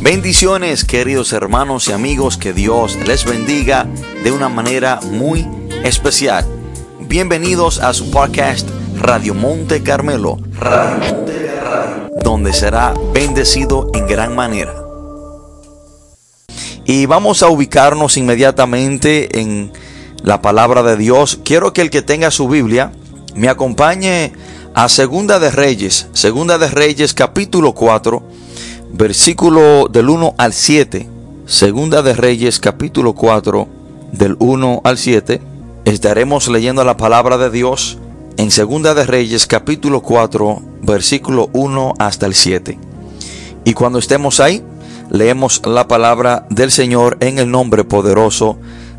Bendiciones queridos hermanos y amigos, que Dios les bendiga de una manera muy especial. Bienvenidos a su podcast Radio Monte Carmelo, donde será bendecido en gran manera. Y vamos a ubicarnos inmediatamente en la palabra de Dios. Quiero que el que tenga su Biblia me acompañe a Segunda de Reyes, Segunda de Reyes capítulo 4, versículo del 1 al 7. Segunda de Reyes capítulo 4 del 1 al 7. Estaremos leyendo la palabra de Dios en Segunda de Reyes capítulo 4 versículo 1 hasta el 7. Y cuando estemos ahí, leemos la palabra del Señor en el nombre poderoso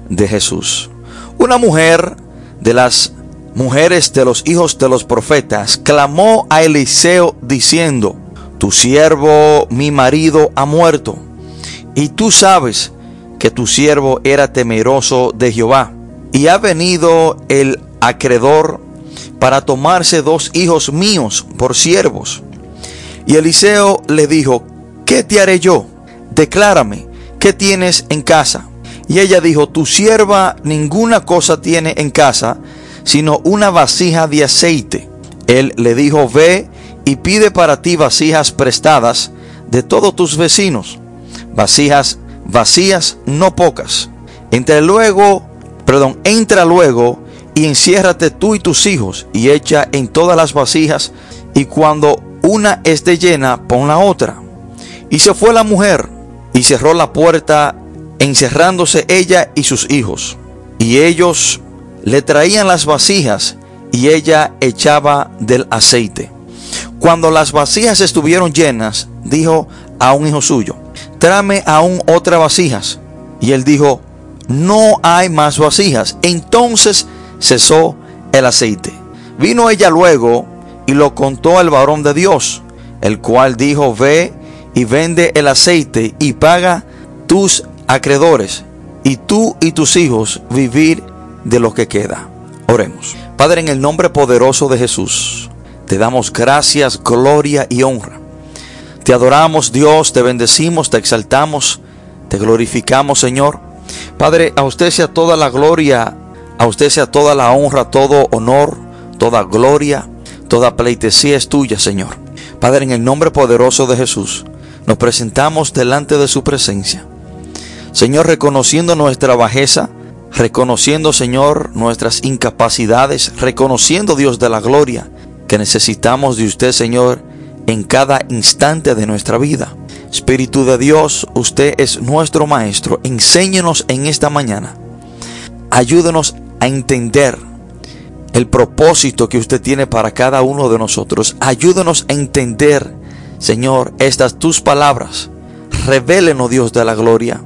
de Jesús. Una mujer de las mujeres de los hijos de los profetas clamó a Eliseo diciendo, Tu siervo, mi marido, ha muerto, y tú sabes que tu siervo era temeroso de Jehová, y ha venido el acreedor para tomarse dos hijos míos por siervos. Y Eliseo le dijo, ¿qué te haré yo? Declárame, ¿qué tienes en casa? Y ella dijo, tu sierva ninguna cosa tiene en casa, sino una vasija de aceite. Él le dijo, ve y pide para ti vasijas prestadas de todos tus vecinos, vasijas vacías, no pocas. Entra luego, perdón, entra luego y enciérrate tú y tus hijos y echa en todas las vasijas y cuando una esté llena, pon la otra. Y se fue la mujer y cerró la puerta encerrándose ella y sus hijos. Y ellos le traían las vasijas y ella echaba del aceite. Cuando las vasijas estuvieron llenas, dijo a un hijo suyo, tráeme aún otras vasijas. Y él dijo, no hay más vasijas. Entonces cesó el aceite. Vino ella luego y lo contó al varón de Dios, el cual dijo, ve y vende el aceite y paga tus acreedores, y tú y tus hijos vivir de lo que queda. Oremos. Padre, en el nombre poderoso de Jesús, te damos gracias, gloria y honra. Te adoramos Dios, te bendecimos, te exaltamos, te glorificamos Señor. Padre, a usted sea toda la gloria, a usted sea toda la honra, todo honor, toda gloria, toda pleitesía es tuya Señor. Padre, en el nombre poderoso de Jesús, nos presentamos delante de su presencia Señor, reconociendo nuestra bajeza, reconociendo, Señor, nuestras incapacidades, reconociendo, Dios de la gloria, que necesitamos de usted, Señor, en cada instante de nuestra vida. Espíritu de Dios, usted es nuestro Maestro. Enséñenos en esta mañana. Ayúdenos a entender el propósito que usted tiene para cada uno de nosotros. Ayúdenos a entender, Señor, estas tus palabras. Revélenos, Dios de la gloria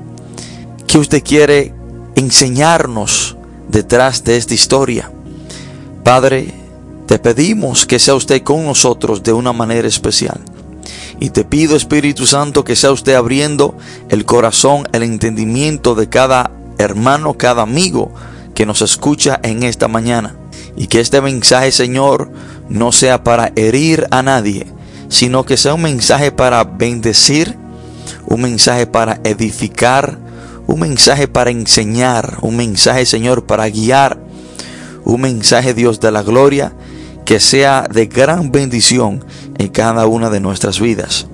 que usted quiere enseñarnos detrás de esta historia. Padre, te pedimos que sea usted con nosotros de una manera especial. Y te pido, Espíritu Santo, que sea usted abriendo el corazón, el entendimiento de cada hermano, cada amigo que nos escucha en esta mañana. Y que este mensaje, Señor, no sea para herir a nadie, sino que sea un mensaje para bendecir, un mensaje para edificar, un mensaje para enseñar, un mensaje, Señor, para guiar, un mensaje, Dios de la gloria, que sea de gran bendición en cada una de nuestras vidas.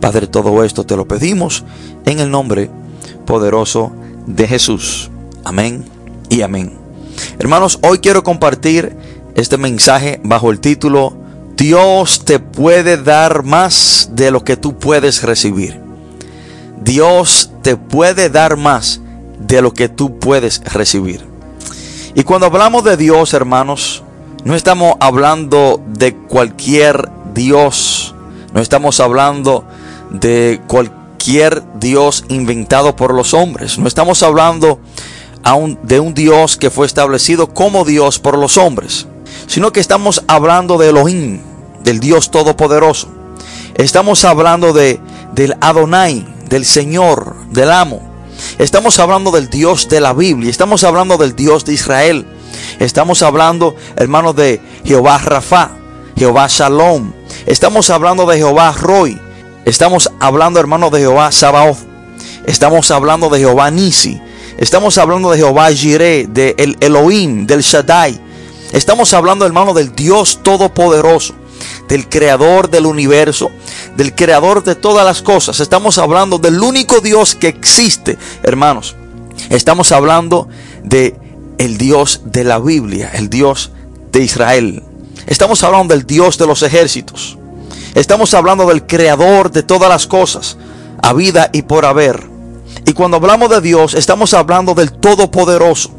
Padre, todo esto te lo pedimos en el nombre poderoso de Jesús. Amén y amén. Hermanos, hoy quiero compartir este mensaje bajo el título Dios te puede dar más de lo que tú puedes recibir. Dios te puede dar más de lo que tú puedes recibir. Y cuando hablamos de Dios, hermanos, no estamos hablando de cualquier Dios, no estamos hablando de cualquier Dios inventado por los hombres, no estamos hablando de un Dios que fue establecido como Dios por los hombres, sino que estamos hablando de Elohim, del Dios Todopoderoso. Estamos hablando de, del Adonai, del Señor, del amo. Estamos hablando del Dios de la Biblia, estamos hablando del Dios de Israel. Estamos hablando, hermanos, de Jehová Rafa, Jehová Shalom. Estamos hablando de Jehová Roy, Estamos hablando, hermano, de Jehová Sabaoth. Estamos hablando de Jehová Nisi. Estamos hablando de Jehová Jireh, de el Elohim, del Shaddai. Estamos hablando, hermano, del Dios Todopoderoso, del Creador del universo, del Creador de todas las cosas. Estamos hablando del único Dios que existe, hermanos. Estamos hablando de el Dios de la Biblia, el Dios de Israel. Estamos hablando del Dios de los ejércitos. Estamos hablando del creador de todas las cosas, a vida y por haber. Y cuando hablamos de Dios, estamos hablando del Todopoderoso.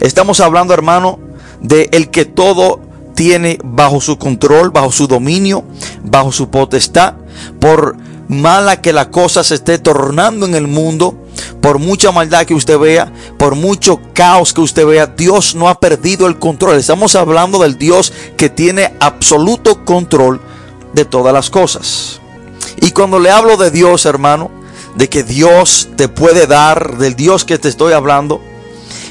Estamos hablando, hermano, de el que todo tiene bajo su control, bajo su dominio, bajo su potestad. Por mala que la cosa se esté tornando en el mundo, por mucha maldad que usted vea, por mucho caos que usted vea, Dios no ha perdido el control. Estamos hablando del Dios que tiene absoluto control de todas las cosas. Y cuando le hablo de Dios, hermano, de que Dios te puede dar, del Dios que te estoy hablando,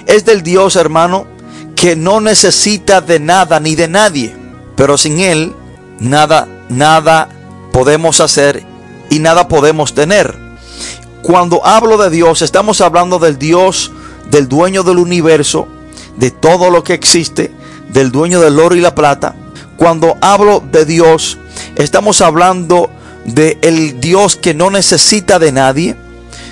es del Dios, hermano, que no necesita de nada ni de nadie, pero sin Él, nada, nada podemos hacer y nada podemos tener. Cuando hablo de Dios, estamos hablando del Dios, del dueño del universo, de todo lo que existe, del dueño del oro y la plata. Cuando hablo de Dios, estamos hablando de el Dios que no necesita de nadie.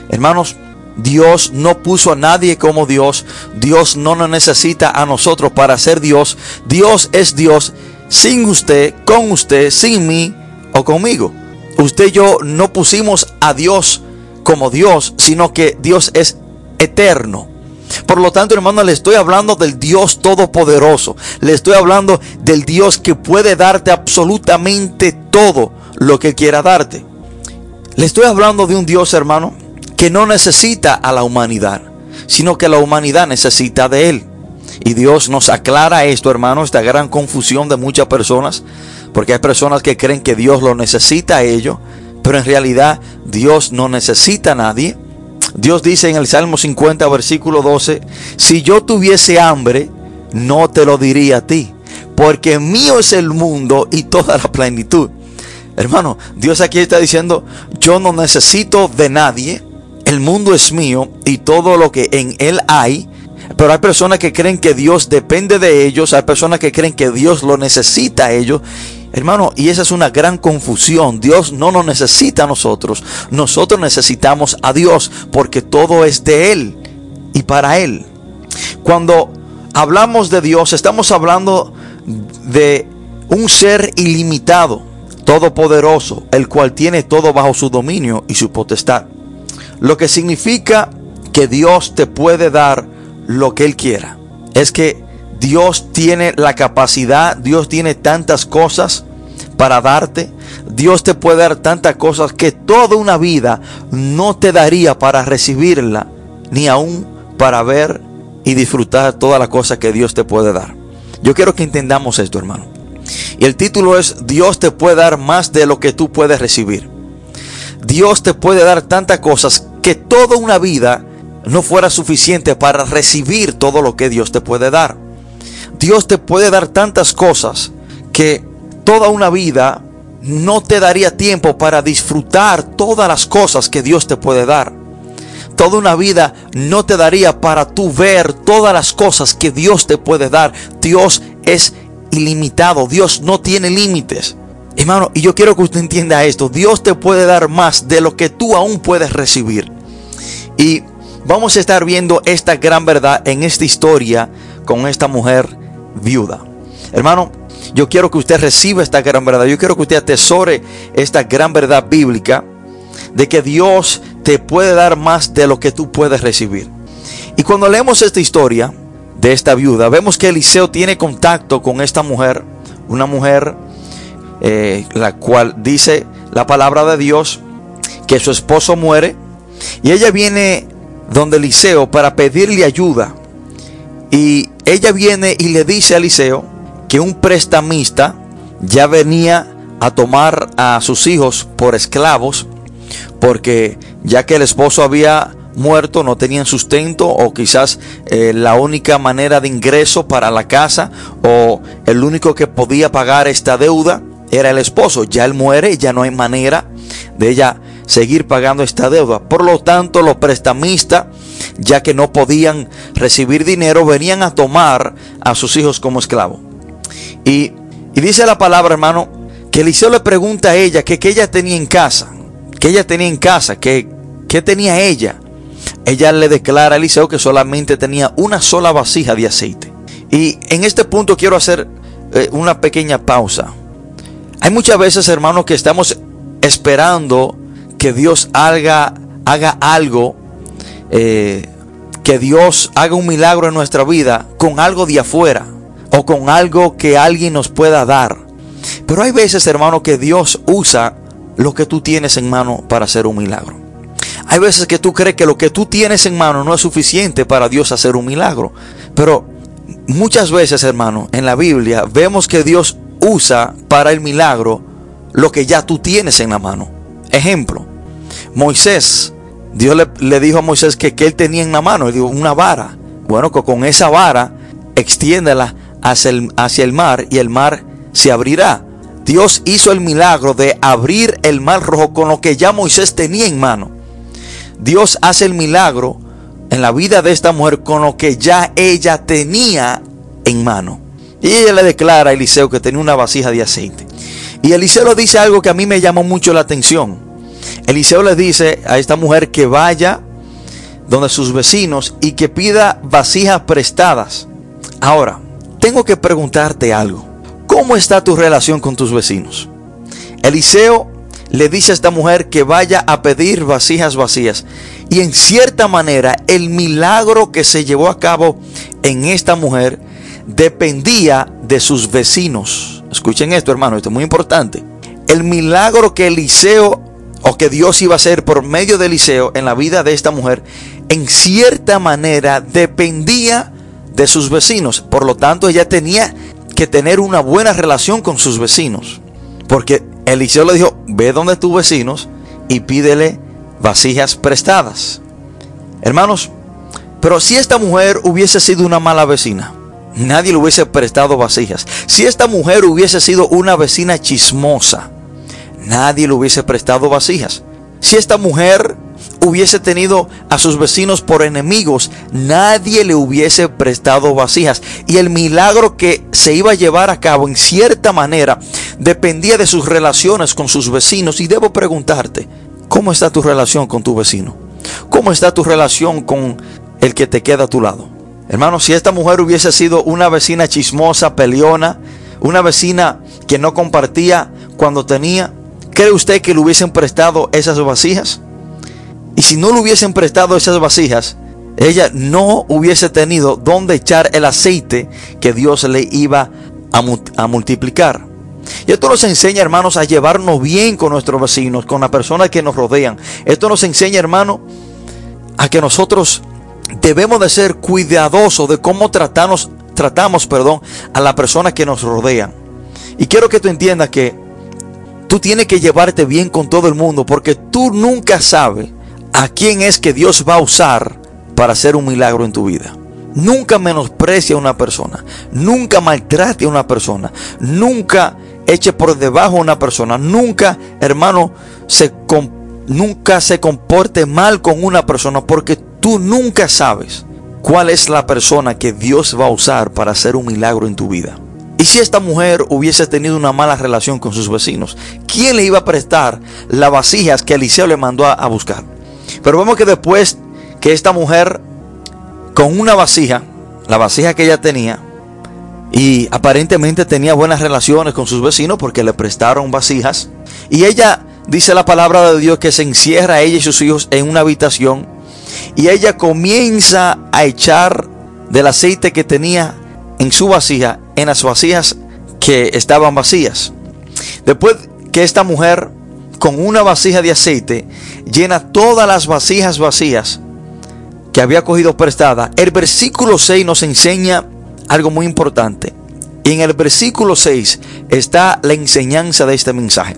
Hermanos, Dios no puso a nadie como Dios. Dios no nos necesita a nosotros para ser Dios. Dios es Dios sin usted, con usted, sin mí o conmigo. Usted y yo no pusimos a Dios como Dios, sino que Dios es eterno. Por lo tanto, hermano, le estoy hablando del Dios todopoderoso. Le estoy hablando del Dios que puede darte absolutamente todo lo que quiera darte. Le estoy hablando de un Dios, hermano, que no necesita a la humanidad, sino que la humanidad necesita de Él. Y Dios nos aclara esto, hermano, esta gran confusión de muchas personas, porque hay personas que creen que Dios lo necesita a ellos, pero en realidad Dios no necesita a nadie. Dios dice en el Salmo 50, versículo 12, si yo tuviese hambre, no te lo diría a ti, porque mío es el mundo y toda la plenitud. Hermano, Dios aquí está diciendo, yo no necesito de nadie, el mundo es mío y todo lo que en él hay. Pero hay personas que creen que Dios depende de ellos, hay personas que creen que Dios lo necesita a ellos. Hermano, y esa es una gran confusión. Dios no nos necesita a nosotros. Nosotros necesitamos a Dios porque todo es de Él y para Él. Cuando hablamos de Dios, estamos hablando de un ser ilimitado, todopoderoso, el cual tiene todo bajo su dominio y su potestad. Lo que significa que Dios te puede dar lo que Él quiera. Es que Dios tiene la capacidad, Dios tiene tantas cosas para darte. Dios te puede dar tantas cosas que toda una vida no te daría para recibirla, ni aún para ver y disfrutar todas las cosas que Dios te puede dar. Yo quiero que entendamos esto, hermano. Y el título es Dios te puede dar más de lo que tú puedes recibir. Dios te puede dar tantas cosas que toda una vida no fuera suficiente para recibir todo lo que Dios te puede dar. Dios te puede dar tantas cosas que toda una vida no te daría tiempo para disfrutar todas las cosas que Dios te puede dar. Toda una vida no te daría para tú ver todas las cosas que Dios te puede dar. Dios es ilimitado, Dios no tiene límites. Hermano, y yo quiero que usted entienda esto. Dios te puede dar más de lo que tú aún puedes recibir. Y vamos a estar viendo esta gran verdad en esta historia con esta mujer viuda. Hermano, yo quiero que usted reciba esta gran verdad. Yo quiero que usted atesore esta gran verdad bíblica de que Dios te puede dar más de lo que tú puedes recibir. Y cuando leemos esta historia de esta viuda, vemos que Eliseo tiene contacto con esta mujer, una mujer eh, la cual dice la palabra de Dios que su esposo muere y ella viene donde Eliseo para pedirle ayuda. Y ella viene y le dice a Eliseo que un prestamista ya venía a tomar a sus hijos por esclavos, porque ya que el esposo había muerto, no tenían sustento o quizás eh, la única manera de ingreso para la casa o el único que podía pagar esta deuda era el esposo. Ya él muere, ya no hay manera de ella seguir pagando esta deuda. Por lo tanto, los prestamistas, ya que no podían recibir dinero, venían a tomar a sus hijos como esclavos. Y, dice la palabra, hermano, que Eliseo le pregunta a ella que qué ella tenía en casa, que ella tenía en casa, que qué tenía ella. Ella le declara a Eliseo que solamente tenía una sola vasija de aceite. Y en este punto quiero hacer eh, una pequeña pausa. Hay muchas veces, hermanos, que estamos esperando que Dios haga, haga algo, eh, que Dios haga un milagro en nuestra vida con algo de afuera o con algo que alguien nos pueda dar. Pero hay veces, hermano, que Dios usa lo que tú tienes en mano para hacer un milagro. Hay veces que tú crees que lo que tú tienes en mano no es suficiente para Dios hacer un milagro. Pero muchas veces, hermano, en la Biblia vemos que Dios usa para el milagro lo que ya tú tienes en la mano. Ejemplo, Moisés, Dios le, dijo a Moisés que, que, él tenía en la mano, dijo, una vara. Bueno, que con esa vara extiéndela hacia el, hacia el mar y el mar se abrirá. Dios hizo el milagro de abrir el mar rojo con lo que ya Moisés tenía en mano. Dios hace el milagro en la vida de esta mujer con lo que ya ella tenía en mano. Y ella le declara a Eliseo que tenía una vasija de aceite. Y Eliseo le dice algo que a mí me llamó mucho la atención. Eliseo le dice a esta mujer que vaya donde sus vecinos y que pida vasijas prestadas. Ahora, tengo que preguntarte algo. ¿Cómo está tu relación con tus vecinos? Eliseo le dice a esta mujer que vaya a pedir vasijas vacías. Y en cierta manera el milagro que se llevó a cabo en esta mujer dependía de sus vecinos. Escuchen esto, hermano, esto es muy importante. El milagro que Eliseo o que Dios iba a hacer por medio de Eliseo en la vida de esta mujer, en cierta manera dependía de sus vecinos. Por lo tanto, ella tenía que tener una buena relación con sus vecinos. Porque Eliseo le dijo, ve donde tus vecinos y pídele vasijas prestadas. Hermanos, pero si esta mujer hubiese sido una mala vecina, nadie le hubiese prestado vasijas. Si esta mujer hubiese sido una vecina chismosa, nadie le hubiese prestado vasijas. Si esta mujer hubiese tenido a sus vecinos por enemigos, nadie le hubiese prestado vasijas. Y el milagro que se iba a llevar a cabo en cierta manera dependía de sus relaciones con sus vecinos. Y debo preguntarte, ¿cómo está tu relación con tu vecino? ¿Cómo está tu relación con el que te queda a tu lado? Hermano, si esta mujer hubiese sido una vecina chismosa, peleona, una vecina que no compartía cuando tenía, ¿cree usted que le hubiesen prestado esas vasijas? Y si no le hubiesen prestado esas vasijas, ella no hubiese tenido dónde echar el aceite que Dios le iba a, multiplicar. Y esto nos enseña, hermanos, a llevarnos bien con nuestros vecinos, con las personas que nos rodean. Esto nos enseña, hermano, a que nosotros debemos de ser cuidadosos de cómo tratamos, tratamos perdón, a las personas que nos rodean. Y quiero que tú entiendas que tú tienes que llevarte bien con todo el mundo porque tú nunca sabes a quién es que Dios va a usar para hacer un milagro en tu vida. Nunca menosprecie a una persona, nunca maltrate a una persona, nunca eche por debajo a una persona, nunca, hermano, se, nunca se comporte mal con una persona porque tú nunca sabes cuál es la persona que Dios va a usar para hacer un milagro en tu vida. Y si esta mujer hubiese tenido una mala relación con sus vecinos, ¿quién le iba a prestar las vasijas que Eliseo le mandó a buscar? Pero vemos que después que esta mujer con una vasija, la vasija que ella tenía, y aparentemente tenía buenas relaciones con sus vecinos porque le prestaron vasijas, y ella dice la palabra de Dios que se encierra ella y sus hijos en una habitación, y ella comienza a echar del aceite que tenía en su vasija, en las vasijas que estaban vacías. Después que esta mujer con una vasija de aceite llena todas las vasijas vacías que había cogido prestada. El versículo 6 nos enseña algo muy importante. Y en el versículo 6 está la enseñanza de este mensaje.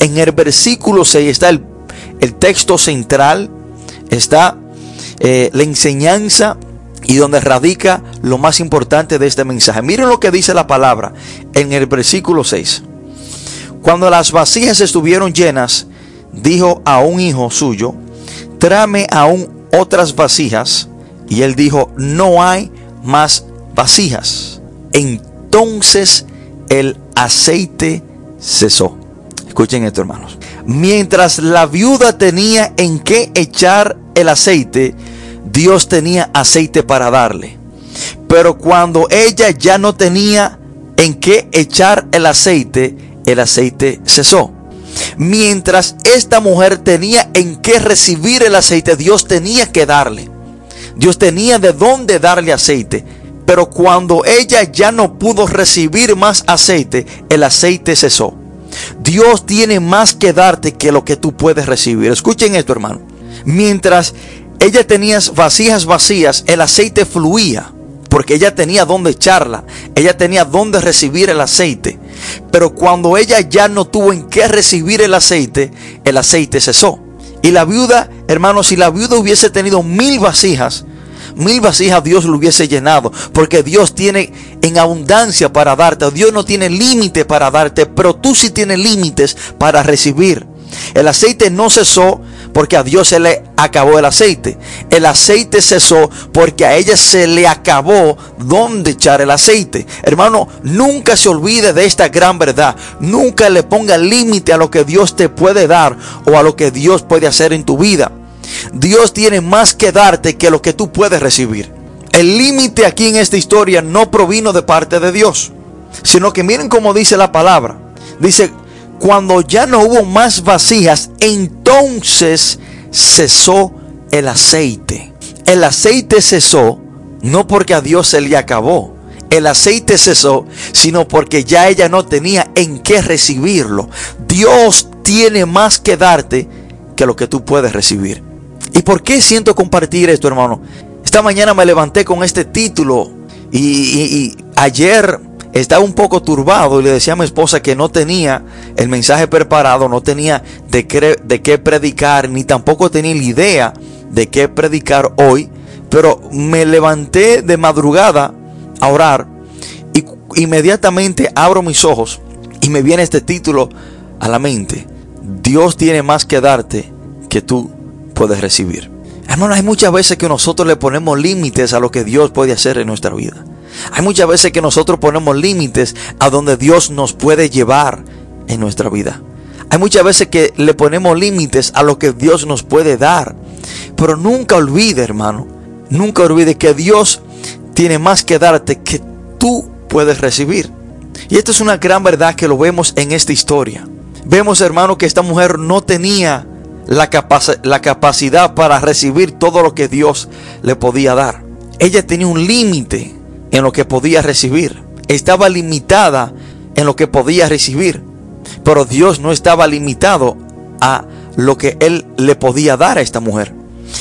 En el versículo 6 está el, texto central, está eh, la enseñanza y donde radica lo más importante de este mensaje. Miren lo que dice la palabra en el versículo 6. Cuando las vasijas estuvieron llenas, dijo a un hijo suyo, tráeme aún otras vasijas. Y él dijo, no hay más vasijas. Entonces el aceite cesó. Escuchen esto, hermanos. Mientras la viuda tenía en qué echar el aceite, Dios tenía aceite para darle. Pero cuando ella ya no tenía en qué echar el aceite, el aceite cesó. Mientras esta mujer tenía en qué recibir el aceite, Dios tenía que darle. Dios tenía de dónde darle aceite. Pero cuando ella ya no pudo recibir más aceite, el aceite cesó. Dios tiene más que darte que lo que tú puedes recibir. Escuchen esto, hermano. Mientras ella tenía vasijas vacías, el aceite fluía. Porque ella tenía dónde echarla. Ella tenía dónde recibir el aceite. Pero cuando ella ya no tuvo en qué recibir el aceite, el aceite cesó. Y la viuda, hermano, si la viuda hubiese tenido mil vasijas, mil vasijas Dios lo hubiese llenado. Porque Dios tiene en abundancia para darte. Dios no tiene límite para darte, pero tú sí tienes límites para recibir. El aceite no cesó porque a Dios se le acabó el aceite. El aceite cesó porque a ella se le acabó dónde echar el aceite. Hermano, nunca se olvide de esta gran verdad. Nunca le ponga límite a lo que Dios te puede dar o a lo que Dios puede hacer en tu vida. Dios tiene más que darte que lo que tú puedes recibir. El límite aquí en esta historia no provino de parte de Dios, sino que miren cómo dice la palabra. Dice, cuando ya no hubo más vasijas, entonces cesó el aceite. El aceite cesó no porque a Dios se le acabó. El aceite cesó, sino porque ya ella no tenía en qué recibirlo. Dios tiene más que darte que lo que tú puedes recibir. ¿Y por qué siento compartir esto, hermano? Esta mañana me levanté con este título y, ayer estaba un poco turbado y le decía a mi esposa que no tenía el mensaje preparado, no tenía de qué, predicar, ni tampoco tenía la idea de qué predicar hoy, pero me levanté de madrugada a orar y inmediatamente abro mis ojos y me viene este título a la mente. Dios tiene más que darte que tú puedes recibir. Hermano, hay muchas veces que nosotros le ponemos límites a lo que Dios puede hacer en nuestra vida. Hay muchas veces que nosotros ponemos límites a donde Dios nos puede llevar en nuestra vida. Hay muchas veces que le ponemos límites a lo que Dios nos puede dar. Pero nunca olvide, hermano, nunca olvide que Dios tiene más que darte que tú puedes recibir. Y esto es una gran verdad que lo vemos en esta historia. Vemos, hermano, que esta mujer no tenía la, la capacidad para recibir todo lo que Dios le podía dar. Ella tenía un límite en lo que podía recibir. Estaba limitada en lo que podía recibir. Pero Dios no estaba limitado a lo que Él le podía dar a esta mujer.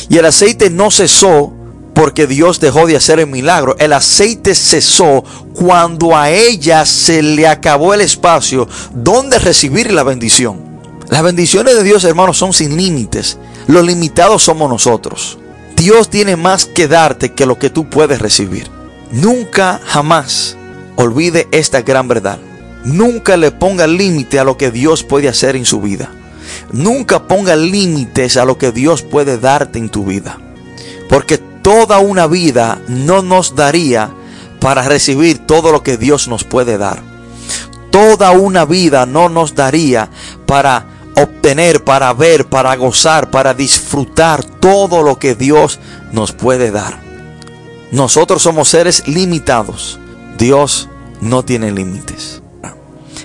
Y el aceite no cesó porque Dios dejó de hacer el milagro. El aceite cesó cuando a ella se le acabó el espacio donde recibir la bendición. Las bendiciones de Dios, hermanos, son sin límites. Los limitados somos nosotros. Dios tiene más que darte que lo que tú puedes recibir. Nunca, jamás olvide esta gran verdad. Nunca le ponga límite a lo que Dios puede hacer en su vida. Nunca ponga límites a lo que Dios puede darte en tu vida. Porque toda una vida no nos daría para recibir todo lo que Dios nos puede dar. Toda una vida no nos daría para obtener, para ver, para gozar, para disfrutar todo lo que Dios nos puede dar. Nosotros somos seres limitados. Dios no tiene límites.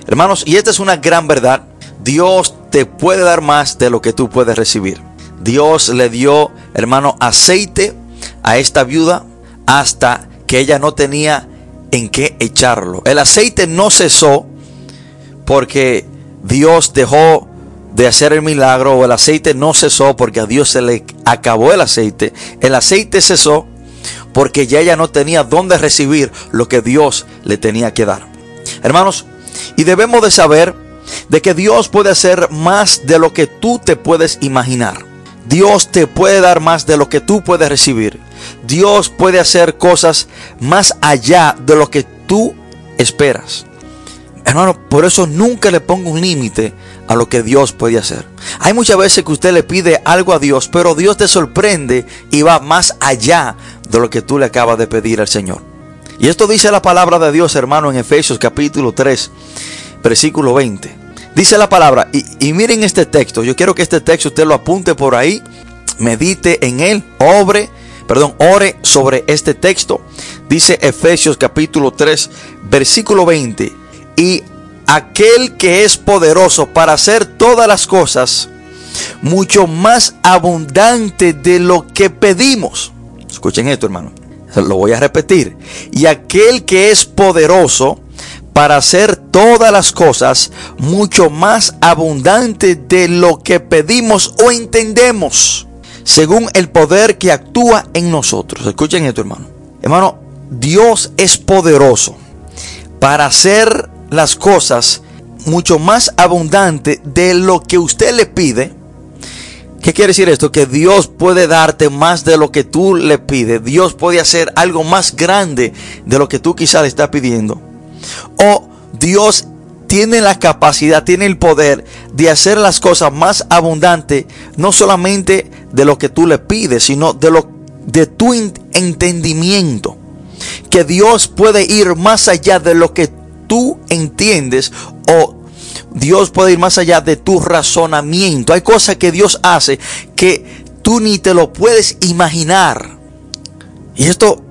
Hermanos, y esta es una gran verdad. Dios te puede dar más de lo que tú puedes recibir. Dios le dio, hermano, aceite a esta viuda hasta que ella no tenía en qué echarlo. El aceite no cesó porque Dios dejó de hacer el milagro o el aceite no cesó porque a Dios se le acabó el aceite. El aceite cesó porque ya ella no tenía dónde recibir lo que Dios le tenía que dar. Hermanos, y debemos de saber de que Dios puede hacer más de lo que tú te puedes imaginar. Dios te puede dar más de lo que tú puedes recibir. Dios puede hacer cosas más allá de lo que tú esperas. Hermano, por eso nunca le pongo un límite a lo que Dios puede hacer. Hay muchas veces que usted le pide algo a Dios, pero Dios te sorprende y va más allá de lo que tú le acabas de pedir al Señor. Y esto dice la palabra de Dios, hermano, en Efesios capítulo 3, versículo 20. Dice la palabra, y, miren este texto, yo quiero que este texto usted lo apunte por ahí, medite en él, obre, perdón, ore sobre este texto. Dice Efesios capítulo 3, versículo 20, y aquel que es poderoso para hacer todas las cosas mucho más abundante de lo que pedimos. Escuchen esto, hermano. Lo voy a repetir. Y aquel que es poderoso para hacer todas las cosas mucho más abundante de lo que pedimos o entendemos, según el poder que actúa en nosotros. Escuchen esto, hermano. Hermano, Dios es poderoso para hacer las cosas mucho más abundante de lo que usted le pide. ¿Qué quiere decir esto? Que Dios puede darte más de lo que tú le pides. Dios puede hacer algo más grande de lo que tú quizás le estás pidiendo. O Dios tiene la capacidad, tiene el poder de hacer las cosas más abundantes, no solamente de lo que tú le pides, sino de lo de tu entendimiento. Que Dios puede ir más allá de lo que tú entiendes o Dios puede ir más allá de tu razonamiento. Hay cosas que Dios hace que tú ni te lo puedes imaginar. Y esto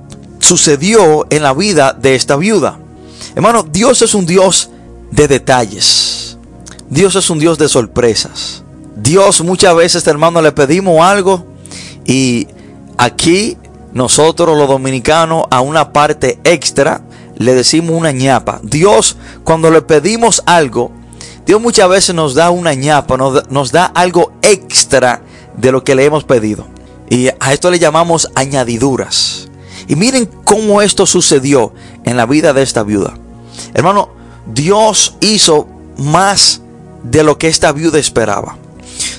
sucedió en la vida de esta viuda. Hermano, Dios es un Dios de detalles. Dios es un Dios de sorpresas. Dios muchas veces, hermano, le pedimos algo y aquí nosotros los dominicanos a una parte extra le decimos una ñapa. Dios, cuando le pedimos algo, Dios muchas veces nos da una ñapa, nos, da algo extra de lo que le hemos pedido. Y a esto le llamamos añadiduras. Y miren cómo esto sucedió en la vida de esta viuda. Hermano, Dios hizo más de lo que esta viuda esperaba.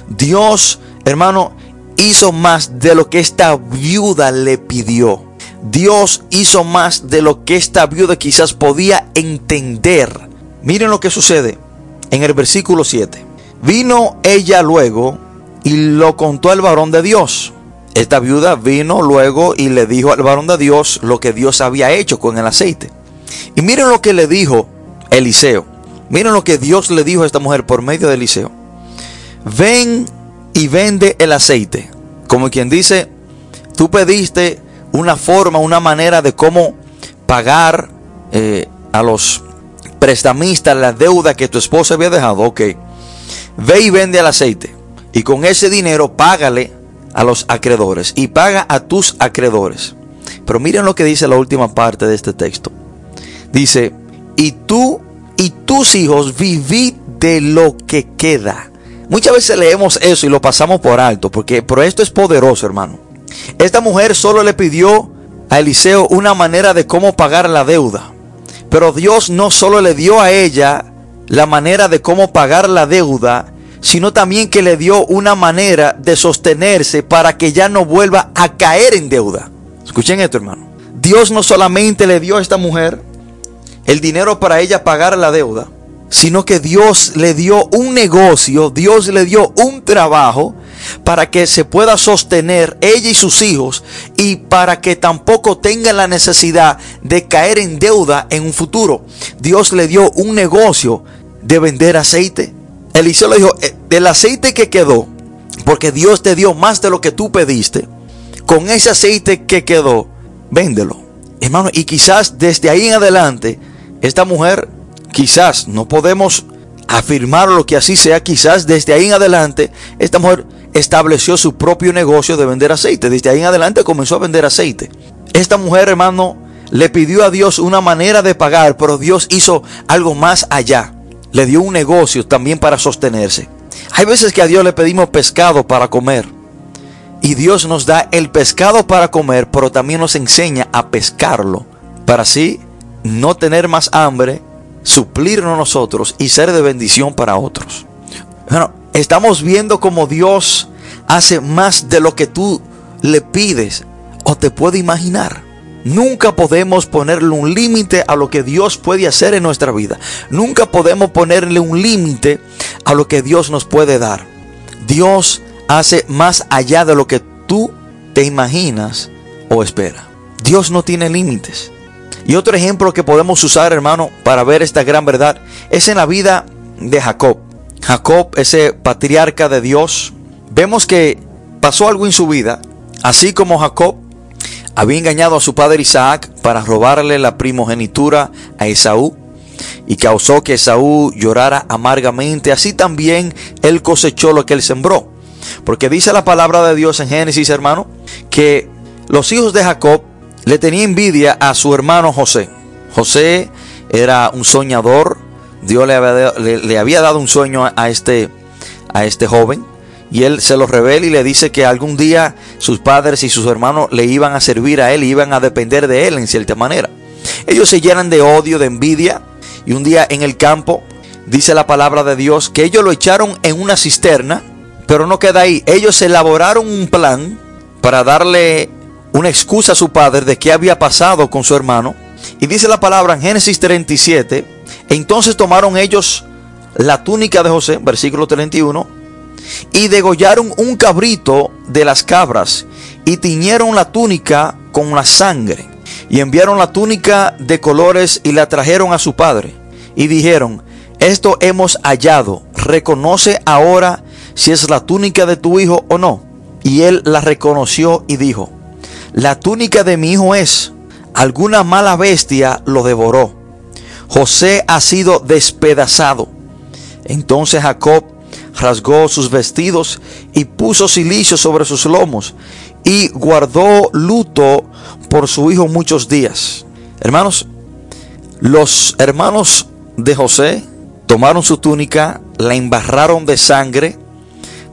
Dios, hermano, hizo más de lo que esta viuda le pidió. Dios hizo más de lo que esta viuda quizás podía entender. Miren lo que sucede en el versículo 7. Vino ella luego y lo contó al varón de Dios. Esta viuda vino luego y le dijo al varón de Dios lo que Dios había hecho con el aceite. Y miren lo que le dijo Eliseo. Miren lo que Dios le dijo a esta mujer por medio de Eliseo. Ven y vende el aceite. Como quien dice, tú pediste una forma, una manera de cómo pagar eh, a los prestamistas la deuda que tu esposa había dejado. Ok, ve y vende el aceite. Y con ese dinero págale a los acreedores y paga a tus acreedores. Pero miren lo que dice la última parte de este texto. Dice, y tú y tus hijos vivid de lo que queda. Muchas veces leemos eso y lo pasamos por alto, porque pero esto es poderoso, hermano. Esta mujer solo le pidió a Eliseo una manera de cómo pagar la deuda. Pero Dios no solo le dio a ella la manera de cómo pagar la deuda, sino también que le dio una manera de sostenerse para que ya no vuelva a caer en deuda. Escuchen esto, hermano. Dios no solamente le dio a esta mujer el dinero para ella pagar la deuda, sino que Dios le dio un negocio, Dios le dio un trabajo para que se pueda sostener ella y sus hijos y para que tampoco tenga la necesidad de caer en deuda en un futuro. Dios le dio un negocio de vender aceite. Eliseo le dijo, eh, del aceite que quedó, porque Dios te dio más de lo que tú pediste, con ese aceite que quedó, véndelo. Hermano, y quizás desde ahí en adelante, esta mujer, quizás no podemos afirmar lo que así sea, quizás desde ahí en adelante, esta mujer estableció su propio negocio de vender aceite. Desde ahí en adelante comenzó a vender aceite. Esta mujer, hermano, le pidió a Dios una manera de pagar, pero Dios hizo algo más allá. Le dio un negocio también para sostenerse. Hay veces que a Dios le pedimos pescado para comer. Y Dios nos da el pescado para comer, pero también nos enseña a pescarlo. Para así no tener más hambre, suplirnos nosotros y ser de bendición para otros. Bueno, estamos viendo como Dios hace más de lo que tú le pides o te puede imaginar. Nunca podemos ponerle un límite a lo que Dios puede hacer en nuestra vida. Nunca podemos ponerle un límite a lo que Dios nos puede dar. Dios hace más allá de lo que tú te imaginas o esperas. Dios no tiene límites. Y otro ejemplo que podemos usar, hermano, para ver esta gran verdad, es en la vida de Jacob. Jacob, ese patriarca de Dios, vemos que pasó algo en su vida, así como Jacob había engañado a su padre Isaac para robarle la primogenitura a Esaú y causó que Esaú llorara amargamente, así también él cosechó lo que él sembró. Porque dice la palabra de Dios en Génesis, hermano, que los hijos de Jacob le tenían envidia a su hermano José. José era un soñador, Dios le había, dado un sueño a este, a este joven y él se lo revela y le dice que algún día sus padres y sus hermanos le iban a servir a él, iban a depender de él en cierta manera. Ellos se llenan de odio, de envidia y un día en el campo dice la palabra de Dios que ellos lo echaron en una cisterna, pero no queda ahí. Ellos elaboraron un plan para darle una excusa a su padre de qué había pasado con su hermano. Y dice la palabra en Génesis 37, entonces tomaron ellos la túnica de José, versículo 31, y degollaron un cabrito de las cabras y tiñeron la túnica con la sangre y enviaron la túnica de colores y la trajeron a su padre y dijeron, esto hemos hallado, reconoce ahora si es la túnica de tu hijo o no. Y él la reconoció y dijo, la túnica de mi hijo es, alguna mala bestia lo devoró. José ha sido despedazado. Entonces Jacob rasgó sus vestidos y puso silicio sobre sus lomos y guardó luto por su hijo muchos días. Hermanos, los hermanos de José tomaron su túnica, la embarraron de sangre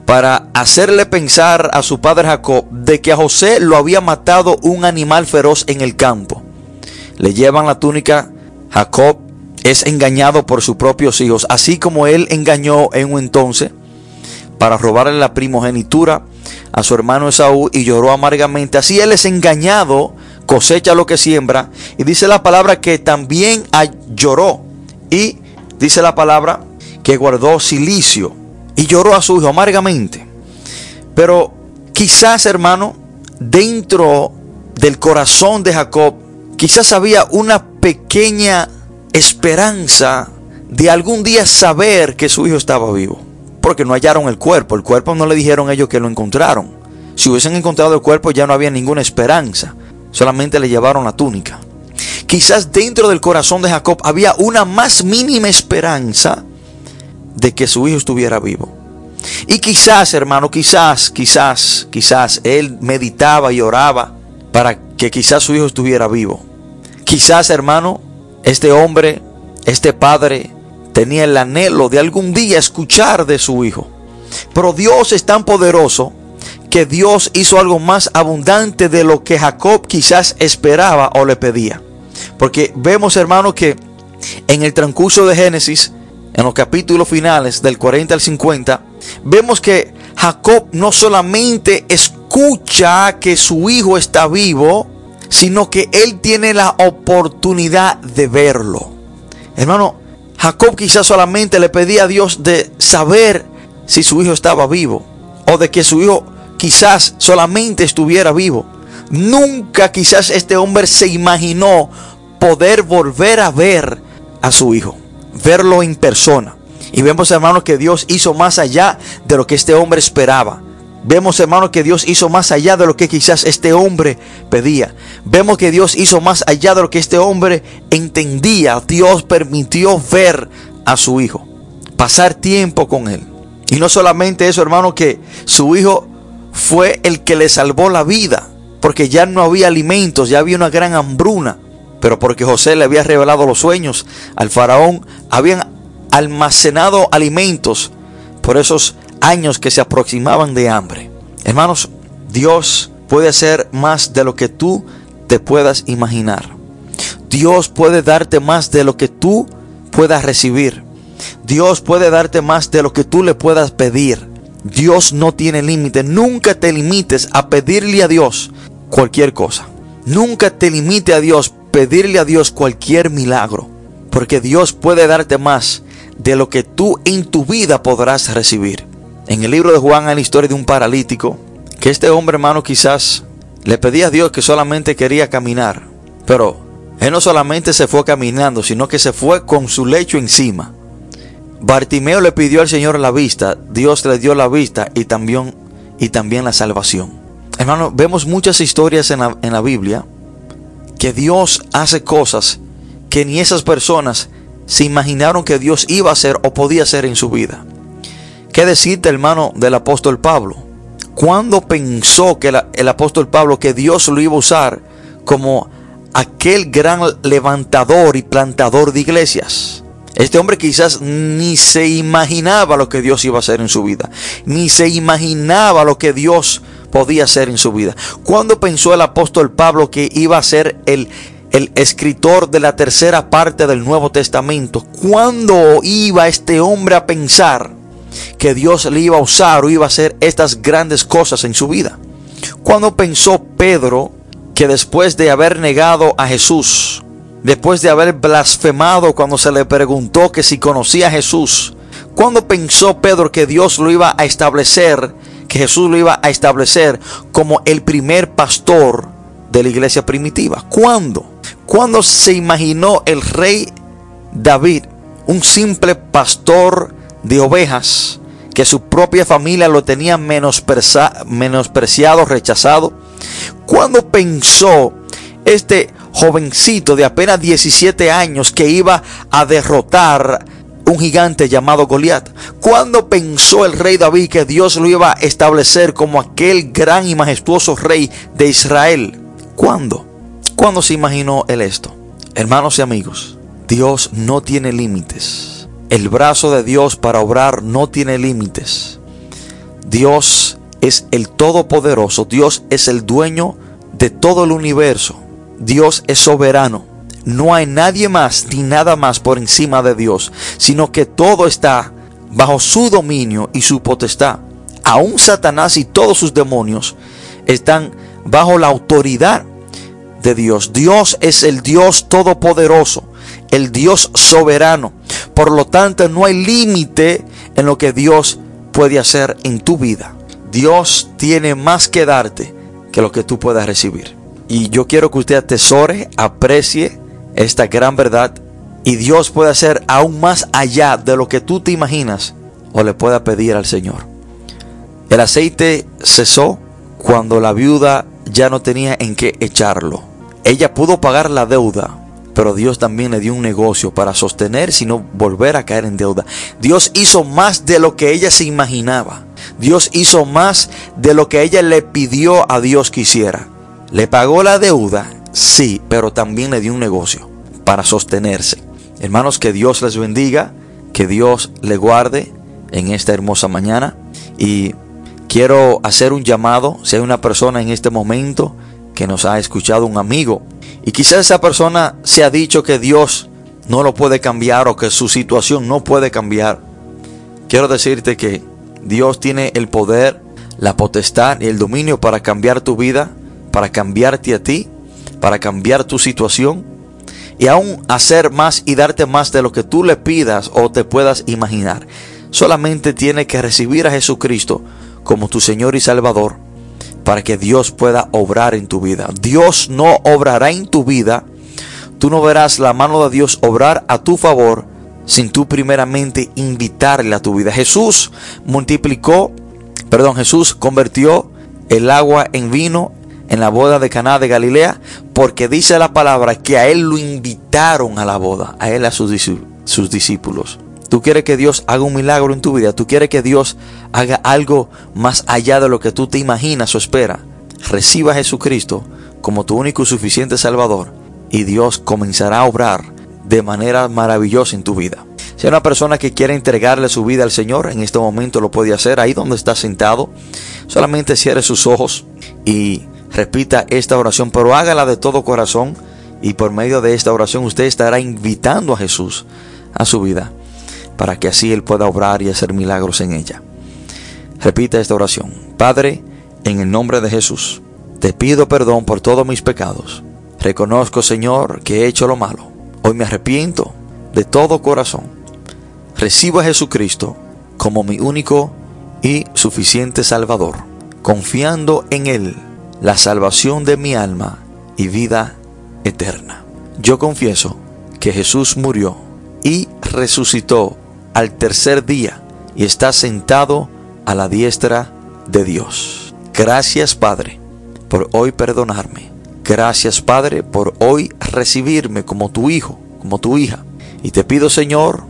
para hacerle pensar a su padre Jacob de que a José lo había matado un animal feroz en el campo. Le llevan la túnica, Jacob es engañado por sus propios hijos, así como él engañó en un entonces para robarle la primogenitura a su hermano Esaú y lloró amargamente. Así él es engañado, cosecha lo que siembra. Y dice la palabra que también lloró. Y dice la palabra que guardó silicio y lloró a su hijo amargamente. Pero quizás, hermano, dentro del corazón de Jacob, quizás había una pequeña esperanza de algún día saber que su hijo estaba vivo. Porque no hallaron el cuerpo. El cuerpo no le dijeron ellos que lo encontraron. Si hubiesen encontrado el cuerpo ya no había ninguna esperanza. Solamente le llevaron la túnica. Quizás dentro del corazón de Jacob había una más mínima esperanza de que su hijo estuviera vivo. Y quizás, hermano, quizás, quizás, quizás él meditaba y oraba para que quizás su hijo estuviera vivo. Quizás, hermano, este hombre, este padre, tenía el anhelo de algún día escuchar de su hijo. Pero Dios es tan poderoso que Dios hizo algo más abundante de lo que Jacob quizás esperaba o le pedía. Porque vemos, hermano, que en el transcurso de Génesis, en los capítulos finales del 40 al 50, vemos que Jacob no solamente escucha que su hijo está vivo, sino que él tiene la oportunidad de verlo. Hermano, Jacob quizás solamente le pedía a Dios de saber si su hijo estaba vivo o de que su hijo quizás solamente estuviera vivo. Nunca quizás este hombre se imaginó poder volver a ver a su hijo, verlo en persona. Y vemos, hermanos, que Dios hizo más allá de lo que este hombre esperaba. Vemos, hermanos, que Dios hizo más allá de lo que quizás este hombre pedía. Vemos que Dios hizo más allá de lo que este hombre entendía. Dios permitió ver a su hijo, pasar tiempo con él. Y no solamente eso, hermano, que su hijo fue el que le salvó la vida, porque ya no había alimentos, ya había una gran hambruna. Pero porque José le había revelado los sueños al faraón, habían almacenado alimentos por esos años que se aproximaban de hambre. Hermanos, Dios puede hacer más de lo que tú te puedas imaginar. Dios puede darte más de lo que tú puedas recibir. Dios puede darte más de lo que tú le puedas pedir. Dios no tiene límite. Nunca te limites a pedirle a Dios cualquier cosa. Nunca te limite a Dios pedirle a Dios cualquier milagro, porque Dios puede darte más de lo que tú en tu vida podrás recibir. En el libro de Juan hay la historia de un paralítico, que este hombre hermano quizás le pedía a Dios que solamente quería caminar, pero él no solamente se fue caminando, sino que se fue con su lecho encima. Bartimeo le pidió al Señor la vista, Dios le dio la vista y también, y también la salvación. Hermano, vemos muchas historias en la, en la Biblia que Dios hace cosas que ni esas personas se imaginaron que Dios iba a hacer o podía hacer en su vida. ¿Qué decirte, hermano, del apóstol Pablo? ¿Cuándo pensó que el apóstol Pablo que Dios lo iba a usar como aquel gran levantador y plantador de iglesias? Este hombre quizás ni se imaginaba lo que Dios iba a hacer en su vida, ni se imaginaba lo que Dios podía hacer en su vida. ¿Cuándo pensó el apóstol Pablo que iba a ser el, el escritor de la tercera parte del Nuevo Testamento? ¿Cuándo iba este hombre a pensar que Dios le iba a usar o iba a hacer estas grandes cosas en su vida? ¿Cuándo pensó Pedro que después de haber negado a Jesús, después de haber blasfemado cuando se le preguntó que si conocía a Jesús, ¿cuándo pensó Pedro que Dios lo iba a establecer que Jesús lo iba a establecer como el primer pastor de la iglesia primitiva. ¿Cuándo? ¿Cuándo se imaginó el rey David, un simple pastor de ovejas, que su propia familia lo tenía menospreciado, rechazado? ¿Cuándo pensó este jovencito de apenas 17 años que iba a derrotar un gigante llamado Goliat. ¿Cuándo pensó el rey David que Dios lo iba a establecer como aquel gran y majestuoso rey de Israel? ¿Cuándo? ¿Cuándo se imaginó él esto? Hermanos y amigos, Dios no tiene límites. El brazo de Dios para obrar no tiene límites. Dios es el Todopoderoso. Dios es el dueño de todo el universo. Dios es soberano no hay nadie más ni nada más por encima de Dios, sino que todo está bajo su dominio y su potestad. Aún Satanás y todos sus demonios están bajo la autoridad de Dios. Dios es el Dios todopoderoso, el Dios soberano. Por lo tanto, no hay límite en lo que Dios puede hacer en tu vida. Dios tiene más que darte que lo que tú puedas recibir. Y yo quiero que usted atesore, aprecie esta gran verdad y Dios puede hacer aún más allá de lo que tú te imaginas o le pueda pedir al Señor. El aceite cesó cuando la viuda ya no tenía en qué echarlo. Ella pudo pagar la deuda, pero Dios también le dio un negocio para sostener, sino volver a caer en deuda. Dios hizo más de lo que ella se imaginaba. Dios hizo más de lo que ella le pidió a Dios que hiciera. Le pagó la deuda Sí, pero también le dio un negocio para sostenerse. Hermanos, que Dios les bendiga, que Dios le guarde en esta hermosa mañana. Y quiero hacer un llamado, si hay una persona en este momento que nos ha escuchado, un amigo, y quizás esa persona se ha dicho que Dios no lo puede cambiar o que su situación no puede cambiar. Quiero decirte que Dios tiene el poder, la potestad y el dominio para cambiar tu vida, para cambiarte a ti para cambiar tu situación y aún hacer más y darte más de lo que tú le pidas o te puedas imaginar. Solamente tiene que recibir a Jesucristo como tu Señor y Salvador para que Dios pueda obrar en tu vida. Dios no obrará en tu vida. Tú no verás la mano de Dios obrar a tu favor sin tú primeramente invitarle a tu vida. Jesús multiplicó, perdón, Jesús convirtió el agua en vino en la boda de Caná de Galilea, porque dice la palabra que a él lo invitaron a la boda, a él a sus, sus discípulos. Tú quieres que Dios haga un milagro en tu vida, tú quieres que Dios haga algo más allá de lo que tú te imaginas o esperas. Reciba a Jesucristo como tu único y suficiente Salvador y Dios comenzará a obrar de manera maravillosa en tu vida. Si hay una persona que quiere entregarle su vida al Señor, en este momento lo puede hacer ahí donde está sentado. Solamente cierre sus ojos y repita esta oración, pero hágala de todo corazón y por medio de esta oración usted estará invitando a Jesús a su vida para que así Él pueda obrar y hacer milagros en ella. Repita esta oración. Padre, en el nombre de Jesús, te pido perdón por todos mis pecados Reconozco, Señor, que he hecho lo malo. Hoy me arrepiento de todo corazón. Recibo a Jesucristo como mi único y suficiente Salvador, confiando en Él la salvación de mi alma y vida eterna. Yo confieso que Jesús murió y resucitó al tercer día y está sentado a la diestra de Dios. Gracias Padre por hoy perdonarme. Gracias Padre por hoy recibirme como tu hijo, como tu hija. Y te pido Señor,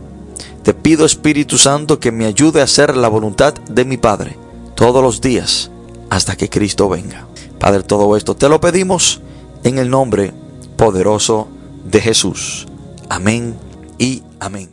te pido Espíritu Santo que me ayude a hacer la voluntad de mi Padre todos los días hasta que Cristo venga. Padre, todo esto te lo pedimos en el nombre poderoso de Jesús. Amén y amén.